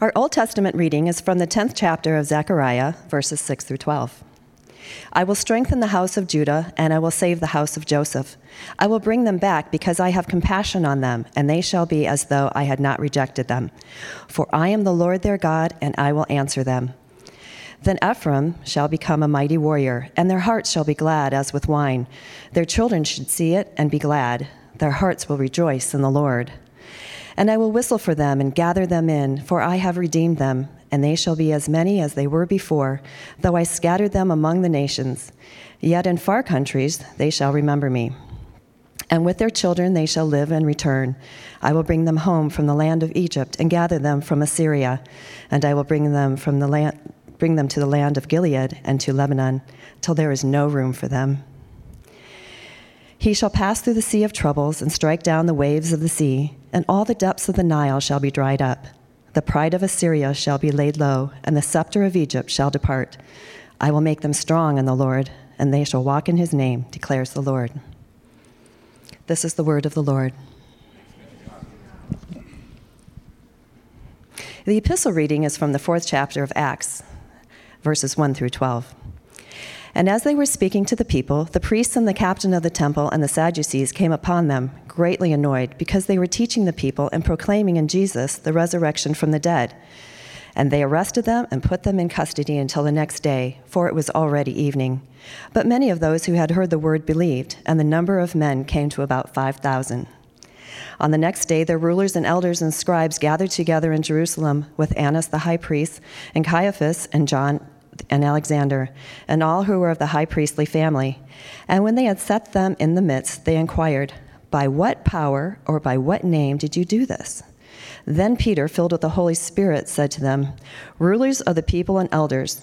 Our Old Testament reading is from the 10th chapter of Zechariah, verses 6 through 12. I will strengthen the house of Judah, and I will save the house of Joseph. I will bring them back because I have compassion on them, and they shall be as though I had not rejected them. For I am the Lord their God, and I will answer them. Then Ephraim shall become a mighty warrior, and their hearts shall be glad as with wine. Their children should see it and be glad. Their hearts will rejoice in the Lord. And I will whistle for them and gather them in, for I have redeemed them, and they shall be as many as they were before, though I scattered them among the nations. Yet in far countries they shall remember me. And with their children they shall live and return. I will bring them home from the land of Egypt and gather them from Assyria, and I will bring them from the land bring them to the land of Gilead and to Lebanon, till there is no room for them. He shall pass through the sea of troubles and strike down the waves of the sea, and all the depths of the Nile shall be dried up. The pride of Assyria shall be laid low, and the scepter of Egypt shall depart. I will make them strong in the Lord, and they shall walk in his name, declares the Lord. This is the word of the Lord. The epistle reading is from the fourth chapter of Acts, verses 1 through 12. And as they were speaking to the people, the priests and the captain of the temple and the Sadducees came upon them, greatly annoyed, because they were teaching the people and proclaiming in Jesus the resurrection from the dead. And they arrested them and put them in custody until the next day, for it was already evening. But many of those who had heard the word believed, and the number of men came to about 5,000. On the next day, their rulers and elders and scribes gathered together in Jerusalem with Annas the high priest, and Caiaphas, and John, and Alexander, and all who were of the high priestly family. And when they had set them in the midst, they inquired, By what power or by what name did you do this? Then Peter, filled with the Holy Spirit, said to them, Rulers of the people and elders,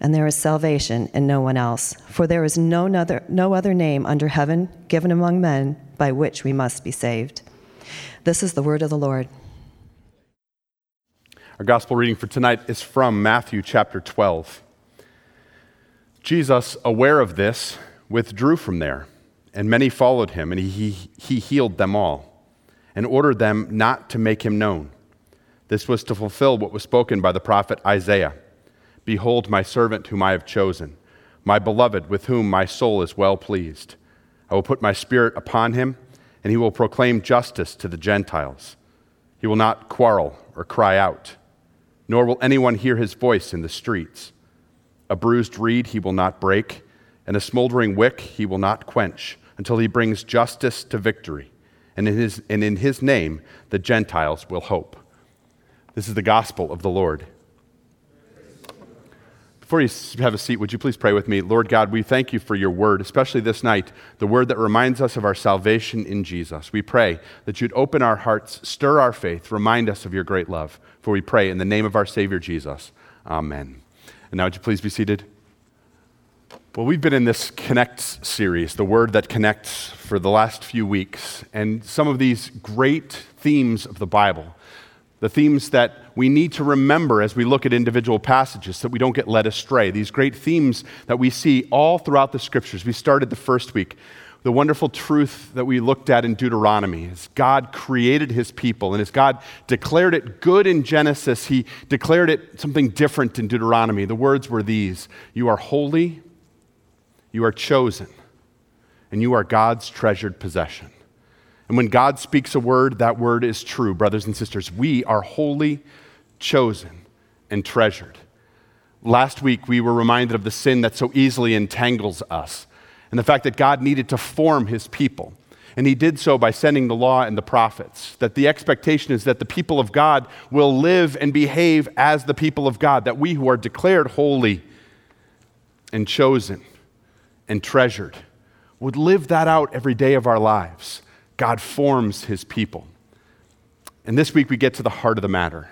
and there is salvation in no one else. For there is no other, no other name under heaven given among men by which we must be saved. This is the word of the Lord. Our gospel reading for tonight is from Matthew chapter 12. Jesus, aware of this, withdrew from there, and many followed him, and he, he healed them all, and ordered them not to make him known. This was to fulfill what was spoken by the prophet Isaiah. Behold, my servant whom I have chosen, my beloved with whom my soul is well pleased. I will put my spirit upon him, and he will proclaim justice to the Gentiles. He will not quarrel or cry out, nor will anyone hear his voice in the streets. A bruised reed he will not break, and a smoldering wick he will not quench, until he brings justice to victory. And in his, and in his name the Gentiles will hope. This is the gospel of the Lord. Before you have a seat, would you please pray with me? Lord God, we thank you for your word, especially this night, the word that reminds us of our salvation in Jesus. We pray that you'd open our hearts, stir our faith, remind us of your great love. For we pray in the name of our Savior Jesus. Amen. And now, would you please be seated? Well, we've been in this Connects series, the word that connects, for the last few weeks. And some of these great themes of the Bible the themes that we need to remember as we look at individual passages so that we don't get led astray. These great themes that we see all throughout the scriptures. We started the first week. The wonderful truth that we looked at in Deuteronomy is God created his people, and as God declared it good in Genesis, he declared it something different in Deuteronomy. The words were these You are holy, you are chosen, and you are God's treasured possession. And when God speaks a word, that word is true, brothers and sisters. We are holy, chosen, and treasured. Last week, we were reminded of the sin that so easily entangles us and the fact that God needed to form his people. And he did so by sending the law and the prophets. That the expectation is that the people of God will live and behave as the people of God, that we who are declared holy and chosen and treasured would live that out every day of our lives. God forms his people. And this week we get to the heart of the matter,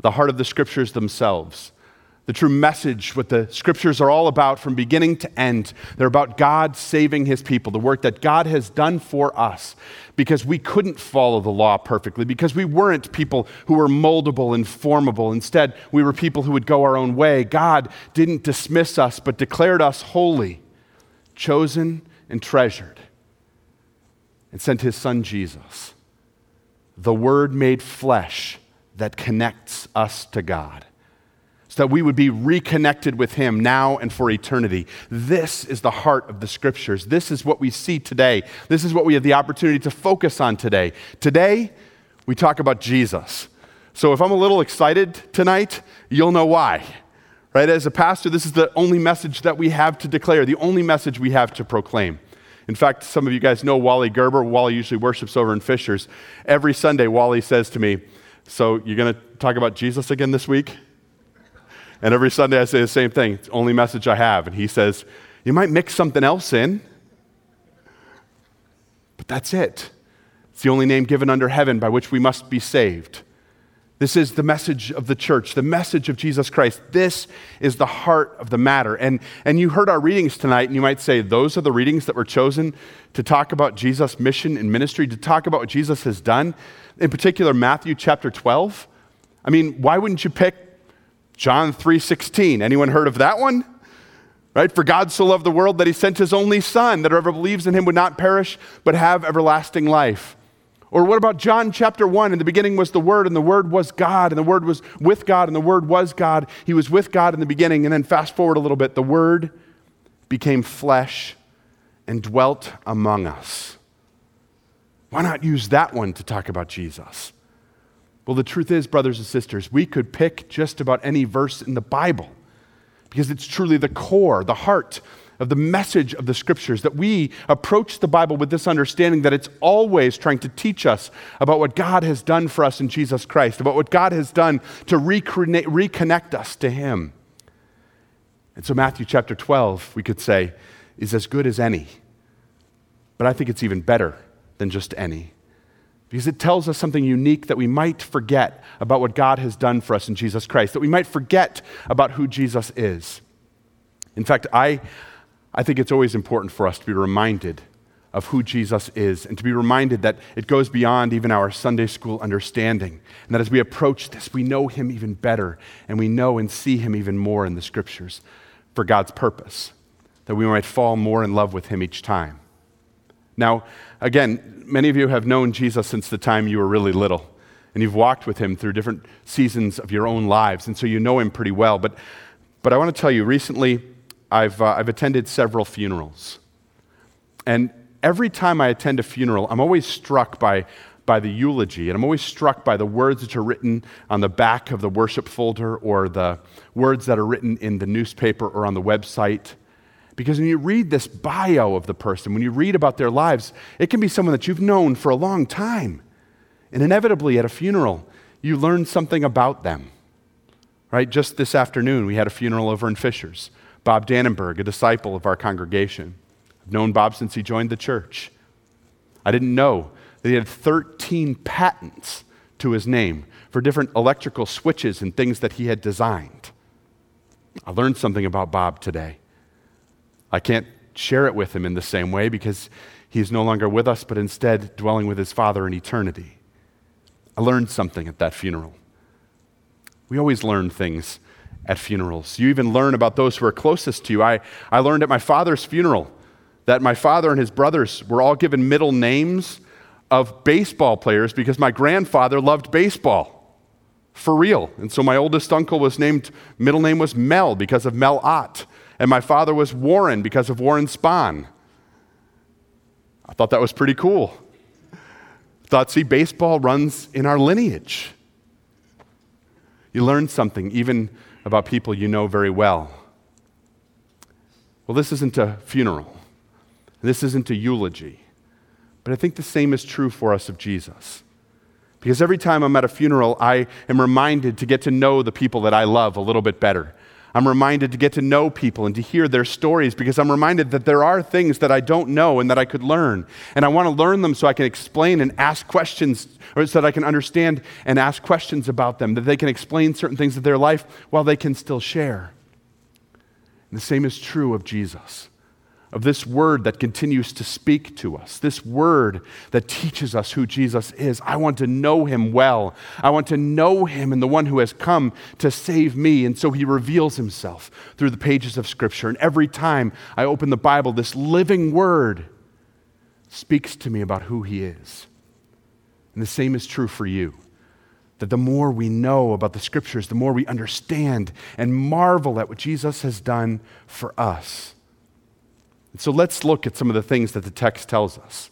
the heart of the scriptures themselves. the true message, what the scriptures are all about from beginning to end. They're about God saving his people, the work that God has done for us because we couldn't follow the law perfectly, because we weren't people who were moldable and formable. Instead, we were people who would go our own way. God didn't dismiss us, but declared us holy, chosen, and treasured, and sent his son Jesus, the Word made flesh that connects us to God so that we would be reconnected with Him now and for eternity. This is the heart of the Scriptures. This is what we see today. This is what we have the opportunity to focus on today. Today, we talk about Jesus. So if I'm a little excited tonight, you'll know why. Right? As a pastor, this is the only message that we have to declare, the only message we have to proclaim. In fact, some of you guys know Wally Gerber. Wally usually worships over in Fishers. Every Sunday, Wally says to me, So you're going to talk about Jesus again this week? And every Sunday I say the same thing. It's the only message I have. And he says, You might mix something else in, but that's it. It's the only name given under heaven by which we must be saved. This is the message of the church, the message of Jesus Christ. This is the heart of the matter. And, and you heard our readings tonight, and you might say, those are the readings that were chosen to talk about Jesus' mission and ministry, to talk about what Jesus has done. In particular, Matthew chapter 12. I mean, why wouldn't you pick John 3:16. Anyone heard of that one? Right? For God so loved the world that he sent his only son that whoever believes in him would not perish but have everlasting life. Or what about John chapter 1? In the beginning was the Word, and the Word was God, and the Word was with God, and the Word was God. He was with God in the beginning. And then fast forward a little bit, the Word became flesh and dwelt among us. Why not use that one to talk about Jesus? Well, the truth is, brothers and sisters, we could pick just about any verse in the Bible because it's truly the core, the heart of the message of the scriptures that we approach the Bible with this understanding that it's always trying to teach us about what God has done for us in Jesus Christ, about what God has done to reconnect, reconnect us to Him. And so, Matthew chapter 12, we could say, is as good as any. But I think it's even better than just any because it tells us something unique that we might forget about what God has done for us in Jesus Christ, that we might forget about who Jesus is. In fact, I, I think it's always important for us to be reminded of who Jesus is and to be reminded that it goes beyond even our Sunday school understanding. And that as we approach this, we know him even better and we know and see him even more in the scriptures for God's purpose, that we might fall more in love with him each time. Now, again, many of you have known Jesus since the time you were really little, and you've walked with him through different seasons of your own lives, and so you know him pretty well. But, but I want to tell you, recently, I've, uh, I've attended several funerals. And every time I attend a funeral, I'm always struck by, by the eulogy, and I'm always struck by the words that are written on the back of the worship folder or the words that are written in the newspaper or on the website. Because when you read this bio of the person, when you read about their lives, it can be someone that you've known for a long time. And inevitably, at a funeral, you learn something about them. Right? Just this afternoon, we had a funeral over in Fishers. Bob Dannenberg, a disciple of our congregation. I've known Bob since he joined the church. I didn't know that he had 13 patents to his name for different electrical switches and things that he had designed. I learned something about Bob today. I can't share it with him in the same way because he is no longer with us, but instead dwelling with his Father in eternity. I learned something at that funeral. We always learn things at funerals. You even learn about those who are closest to you. I, I learned at my father's funeral that my father and his brothers were all given middle names of baseball players because my grandfather loved baseball. For real. And so my oldest uncle was named, middle name was Mel because of Mel Ott and my father was Warren because of Warren Spahn. I thought that was pretty cool. Thought, see, baseball runs in our lineage. You learn something even about people you know very well. Well, this isn't a funeral, this isn't a eulogy, but I think the same is true for us of Jesus. Because every time I'm at a funeral, I am reminded to get to know the people that I love a little bit better. I'm reminded to get to know people and to hear their stories because I'm reminded that there are things that I don't know and that I could learn. And I want to learn them so I can explain and ask questions, or so that I can understand and ask questions about them, that they can explain certain things of their life while they can still share. And the same is true of Jesus of this word that continues to speak to us, this word that teaches us who Jesus is. I want to know him well. I want to know him and the one who has come to save me. And so he reveals himself through the pages of Scripture. And every time I open the Bible, this living word speaks to me about who he is. And the same is true for you. That the more we know about the scriptures, the more we understand and marvel at what Jesus has done for us. So let's look at some of the things that the text tells us.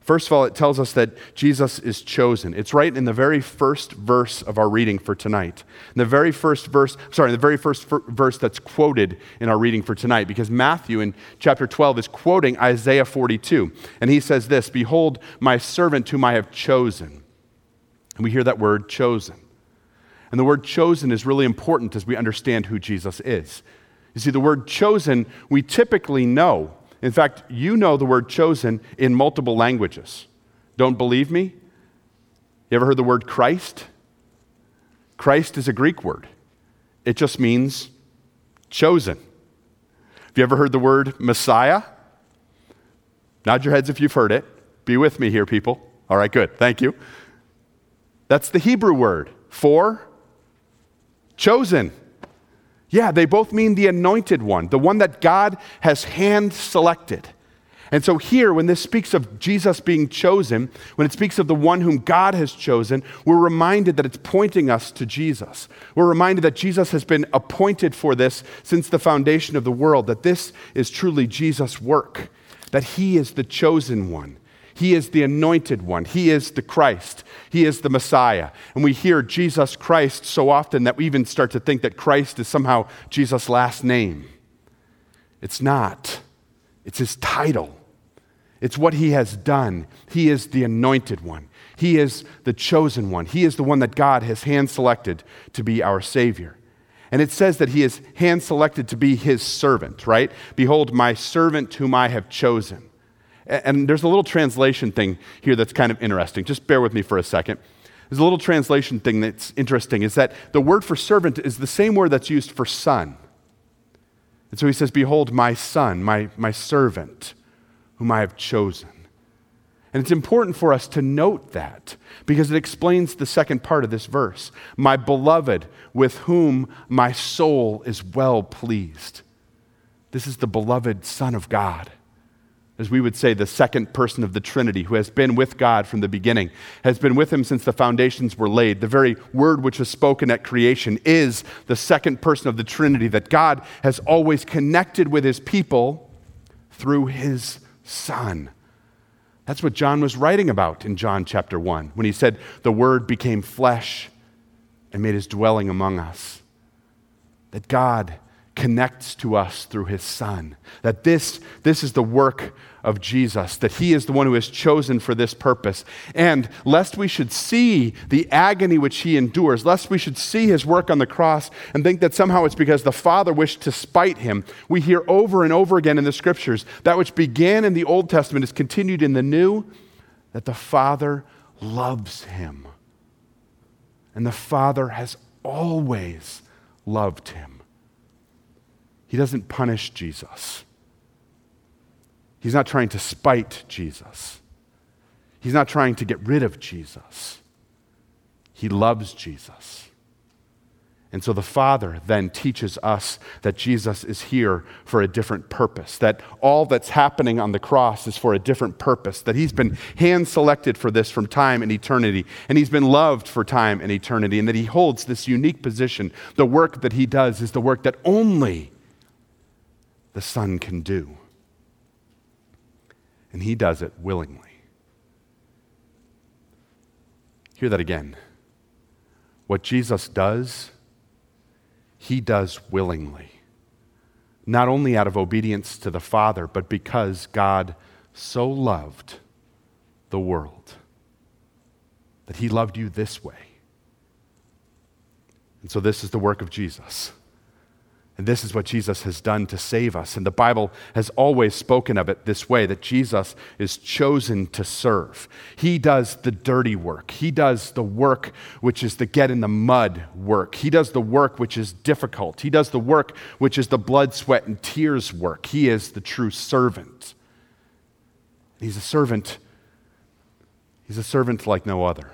First of all, it tells us that Jesus is chosen. It's right in the very first verse of our reading for tonight. In the very first verse, sorry, the very first verse that's quoted in our reading for tonight, because Matthew in chapter 12 is quoting Isaiah 42. And he says this Behold, my servant whom I have chosen. And we hear that word chosen. And the word chosen is really important as we understand who Jesus is. You see, the word chosen, we typically know. In fact, you know the word chosen in multiple languages. Don't believe me? You ever heard the word Christ? Christ is a Greek word, it just means chosen. Have you ever heard the word Messiah? Nod your heads if you've heard it. Be with me here, people. All right, good. Thank you. That's the Hebrew word for chosen. Yeah, they both mean the anointed one, the one that God has hand selected. And so, here, when this speaks of Jesus being chosen, when it speaks of the one whom God has chosen, we're reminded that it's pointing us to Jesus. We're reminded that Jesus has been appointed for this since the foundation of the world, that this is truly Jesus' work, that he is the chosen one. He is the anointed one. He is the Christ. He is the Messiah. And we hear Jesus Christ so often that we even start to think that Christ is somehow Jesus' last name. It's not, it's his title. It's what he has done. He is the anointed one. He is the chosen one. He is the one that God has hand selected to be our Savior. And it says that he is hand selected to be his servant, right? Behold, my servant whom I have chosen. And there's a little translation thing here that's kind of interesting. Just bear with me for a second. There's a little translation thing that's interesting is that the word for servant is the same word that's used for son. And so he says, Behold, my son, my, my servant, whom I have chosen. And it's important for us to note that because it explains the second part of this verse My beloved, with whom my soul is well pleased. This is the beloved Son of God as we would say, the second person of the Trinity, who has been with God from the beginning, has been with him since the foundations were laid. The very word which was spoken at creation is the second person of the Trinity that God has always connected with his people through his Son. That's what John was writing about in John chapter 1 when he said, The Word became flesh and made his dwelling among us. That God connects to us through his son that this, this is the work of jesus that he is the one who is chosen for this purpose. And lest we should see the agony which he endures lest we should see his work on the cross and think that somehow it's because the father wished to spite him we hear over and over again in the scriptures that which began in the old testament is continued in the new that the father loves him. And the father has always loved him he doesn't punish Jesus. He's not trying to spite Jesus. He's not trying to get rid of Jesus. He loves Jesus. And so the Father then teaches us that Jesus is here for a different purpose, that all that's happening on the cross is for a different purpose, that He's been hand selected for this from time and eternity, and He's been loved for time and eternity, and that He holds this unique position. The work that He does is the work that only the Son can do. And he does it willingly. Hear that again. What Jesus does, he does willingly. Not only out of obedience to the Father, but because God so loved the world that he loved you this way. And so, this is the work of Jesus And this is what Jesus has done to save us. And the Bible has always spoken of it this way that Jesus is chosen to serve. He does the dirty work, He does the work which is the get in the mud work. He does the work which is difficult. He does the work which is the blood, sweat, and tears work. He is the true servant. He's a servant. He's a servant like no other.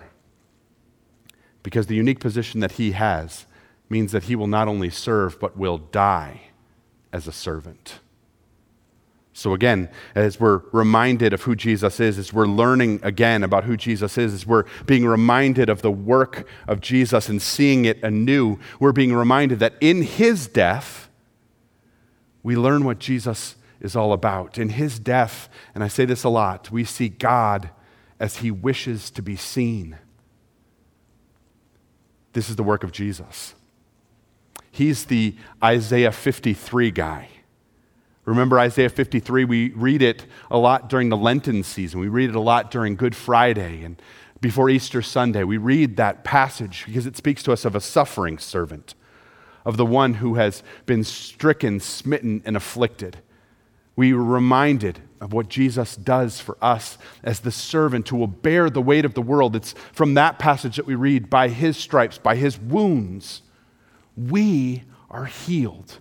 Because the unique position that he has means that he will not only serve, but will die as a servant. So, again, as we're reminded of who Jesus is, as we're learning again about who Jesus is, as we're being reminded of the work of Jesus and seeing it anew, we're being reminded that in his death, we learn what Jesus is all about. In his death, and I say this a lot, we see God as he wishes to be seen. This is the work of Jesus. He's the Isaiah 53 guy. Remember Isaiah 53? We read it a lot during the Lenten season. We read it a lot during Good Friday and before Easter Sunday. We read that passage because it speaks to us of a suffering servant, of the one who has been stricken, smitten, and afflicted. We are reminded of what Jesus does for us as the servant who will bear the weight of the world. It's from that passage that we read by his stripes, by his wounds we are healed.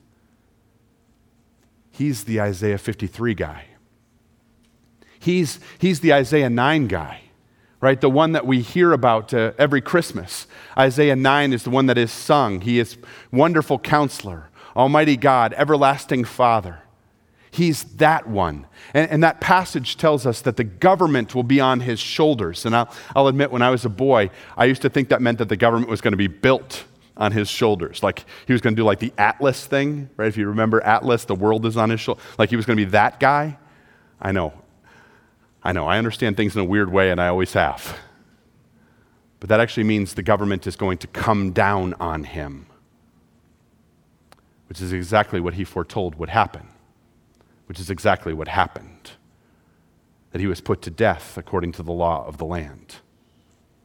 He's the Isaiah 53 guy. He's, he's the Isaiah 9 guy, right? The one that we hear about uh, every Christmas. Isaiah 9 is the one that is sung. He is wonderful counselor, Almighty God, everlasting Father. He's that one. And, and, that passage tells us that the government will be on his shoulders. And I'll, I'll admit, when I was a boy, I used to think that meant that the government was going to be built on his shoulders. Like he was going to do like the Atlas thing, right? If you remember Atlas, the world is on his shoulder. Like he was going to be that guy. I know. I know. I understand things in a weird way, and I always have. But that actually means the government is going to come down on him, which is exactly what he foretold would happen, which is exactly what happened. That he was put to death according to the law of the land,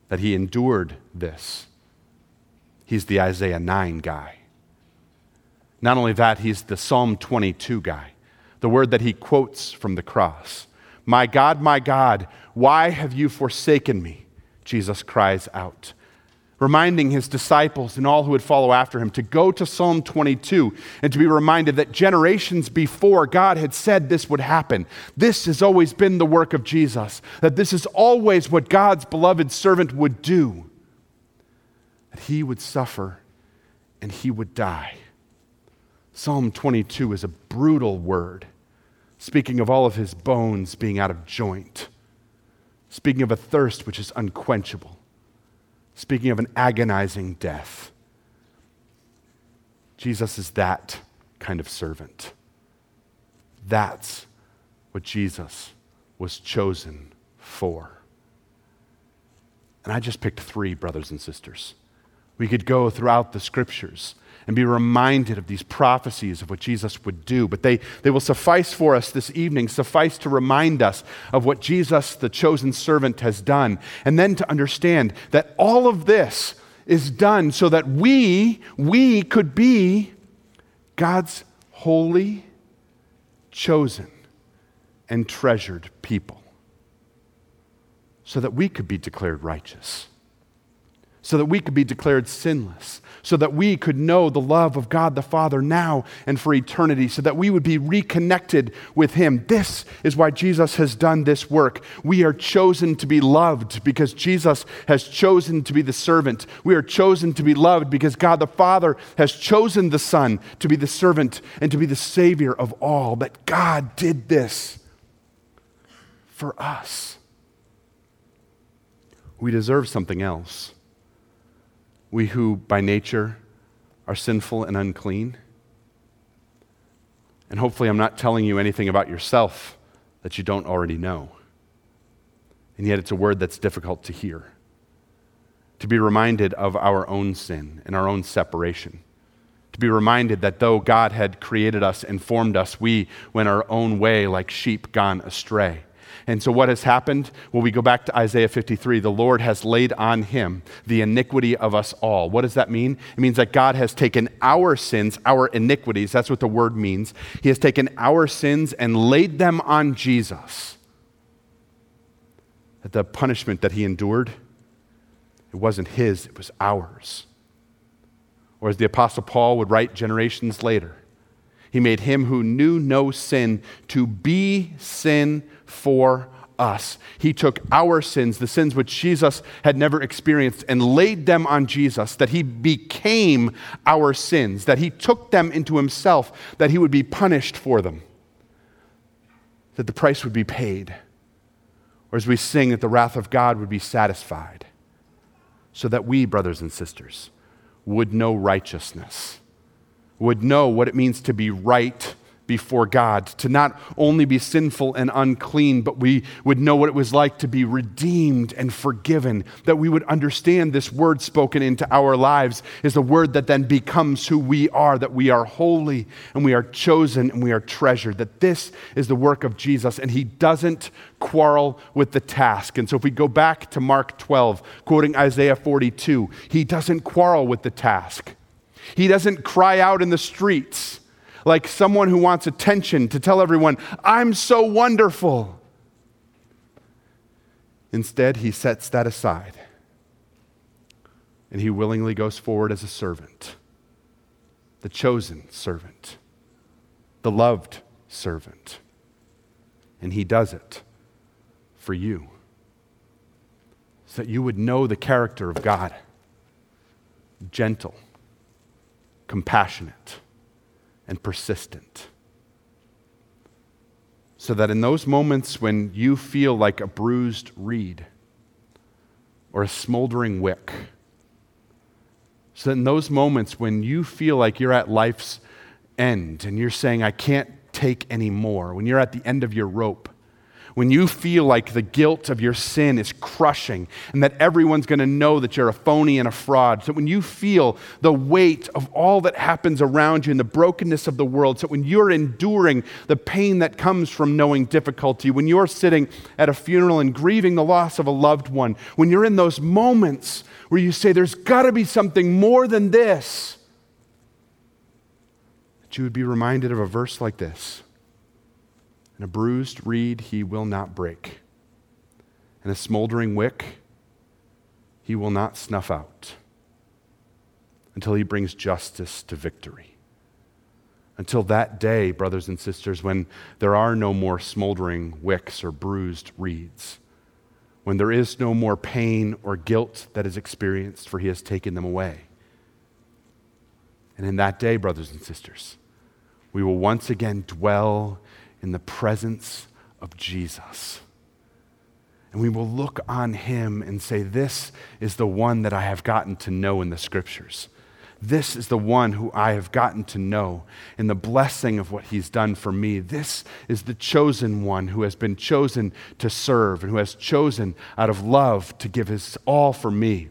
that he endured this He's the Isaiah 9 guy. Not only that, he's the Psalm 22 guy, the word that he quotes from the cross. My God, my God, why have you forsaken me? Jesus cries out, reminding his disciples and all who would follow after him to go to Psalm 22 and to be reminded that generations before God had said this would happen. This has always been the work of Jesus, that this is always what God's beloved servant would do that he would suffer and he would die. Psalm 22 is a brutal word, speaking of all of his bones being out of joint, speaking of a thirst which is unquenchable, speaking of an agonizing death. Jesus is that kind of servant. That's what Jesus was chosen for. And I just picked three, brothers and sisters. We could go throughout the scriptures and be reminded of these prophecies of what Jesus would do. But they, they will suffice for us this evening, suffice to remind us of what Jesus, the chosen servant, has done. And then to understand that all of this is done so that we, we could be God's holy, chosen, and treasured people. So that we could be declared righteous so that we could be declared sinless, so that we could know the love of God the Father now and for eternity, so that we would be reconnected with Him. This is why Jesus has done this work. We are chosen to be loved because Jesus has chosen to be the servant. We are chosen to be loved because God the Father has chosen the Son to be the servant and to be the Savior of all. That God did this for us. We deserve something else we who by nature are sinful and unclean. And hopefully, I'm not telling you anything about yourself that you don't already know. And yet, it's a word that's difficult to hear. To be reminded of our own sin and our own separation. To be reminded that though God had created us and formed us, we went our own way like sheep gone astray. And so, what has happened? Well, we go back to Isaiah 53. The Lord has laid on him the iniquity of us all. What does that mean? It means that God has taken our sins, our iniquities, that's what the word means. He has taken our sins and laid them on Jesus. That the punishment that he endured, it wasn't his, it was ours. Or as the Apostle Paul would write generations later, he made him who knew no sin to be sin for us. He took our sins, the sins which Jesus had never experienced, and laid them on Jesus, that he became our sins, that he took them into himself, that he would be punished for them, that the price would be paid. Or as we sing, that the wrath of God would be satisfied, so that we, brothers and sisters, would know righteousness would know what it means to be right before God, to not only be sinful and unclean, but we would know what it was like to be redeemed and forgiven, that we would understand this word spoken into our lives is the word that then becomes who we are, that we are holy and we are chosen and we are treasured, that this is the work of Jesus and he doesn't quarrel with the task. And so if we go back to Mark 12, quoting Isaiah 42, he doesn't quarrel with the task. He doesn't cry out in the streets like someone who wants attention to tell everyone, I'm so wonderful. Instead, he sets that aside and he willingly goes forward as a servant, the chosen servant, the loved servant. And he does it for you so that you would know the character of God gentle compassionate, and persistent. So that in those moments when you feel like a bruised reed or a smoldering wick, so that in those moments when you feel like you're at life's end and you're saying, I can't take any more, when you're at the end of your rope, when you feel like the guilt of your sin is crushing and that everyone's going to know that you're a phony and a fraud, so when you feel the weight of all that happens around you and the brokenness of the world, so when you're enduring the pain that comes from knowing difficulty, when you're sitting at a funeral and grieving the loss of a loved one, when you're in those moments where you say, There's got to be something more than this, that you would be reminded of a verse like this and a bruised reed he will not break, and a smoldering wick he will not snuff out until he brings justice to victory. Until that day, brothers and sisters, when there are no more smoldering wicks or bruised reeds, when there is no more pain or guilt that is experienced, for he has taken them away. And in that day, brothers and sisters, we will once again dwell in the presence of Jesus. And we will look on him and say, This is the one that I have gotten to know in the scriptures. This is the one who I have gotten to know in the blessing of what he's done for me. This is the chosen one who has been chosen to serve and who has chosen out of love to give his all for me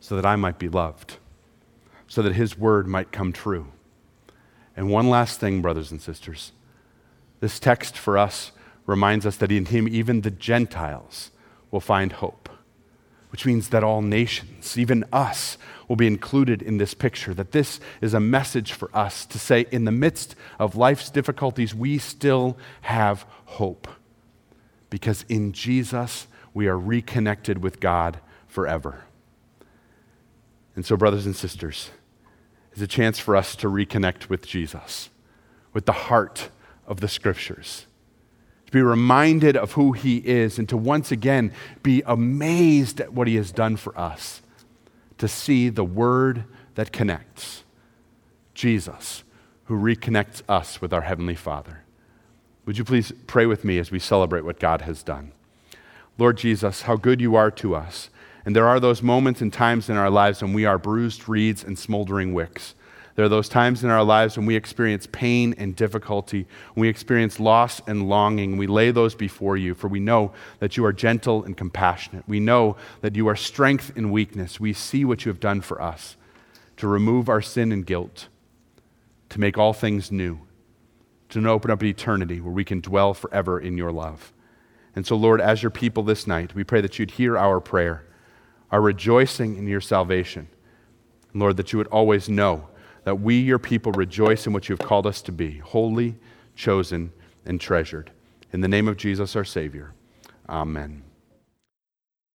so that I might be loved, so that his word might come true. And one last thing, brothers and sisters. This text for us reminds us that in him, even the Gentiles will find hope, which means that all nations, even us, will be included in this picture. That this is a message for us to say, in the midst of life's difficulties, we still have hope. Because in Jesus, we are reconnected with God forever. And so, brothers and sisters, is a chance for us to reconnect with Jesus, with the heart of the scriptures. To be reminded of who he is and to once again be amazed at what he has done for us. To see the word that connects Jesus, who reconnects us with our Heavenly Father. Would you please pray with me as we celebrate what God has done? Lord Jesus, how good you are to us. And there are those moments and times in our lives when we are bruised reeds and smoldering wicks. There are those times in our lives when we experience pain and difficulty, when we experience loss and longing. We lay those before you, for we know that you are gentle and compassionate. We know that you are strength in weakness. We see what you have done for us to remove our sin and guilt, to make all things new, to open up an eternity where we can dwell forever in your love. And so, Lord, as your people this night, we pray that you'd hear our prayer, our rejoicing in your salvation. Lord, that you would always know that we, your people, rejoice in what you have called us to be holy, chosen, and treasured. In the name of Jesus, our Savior. Amen.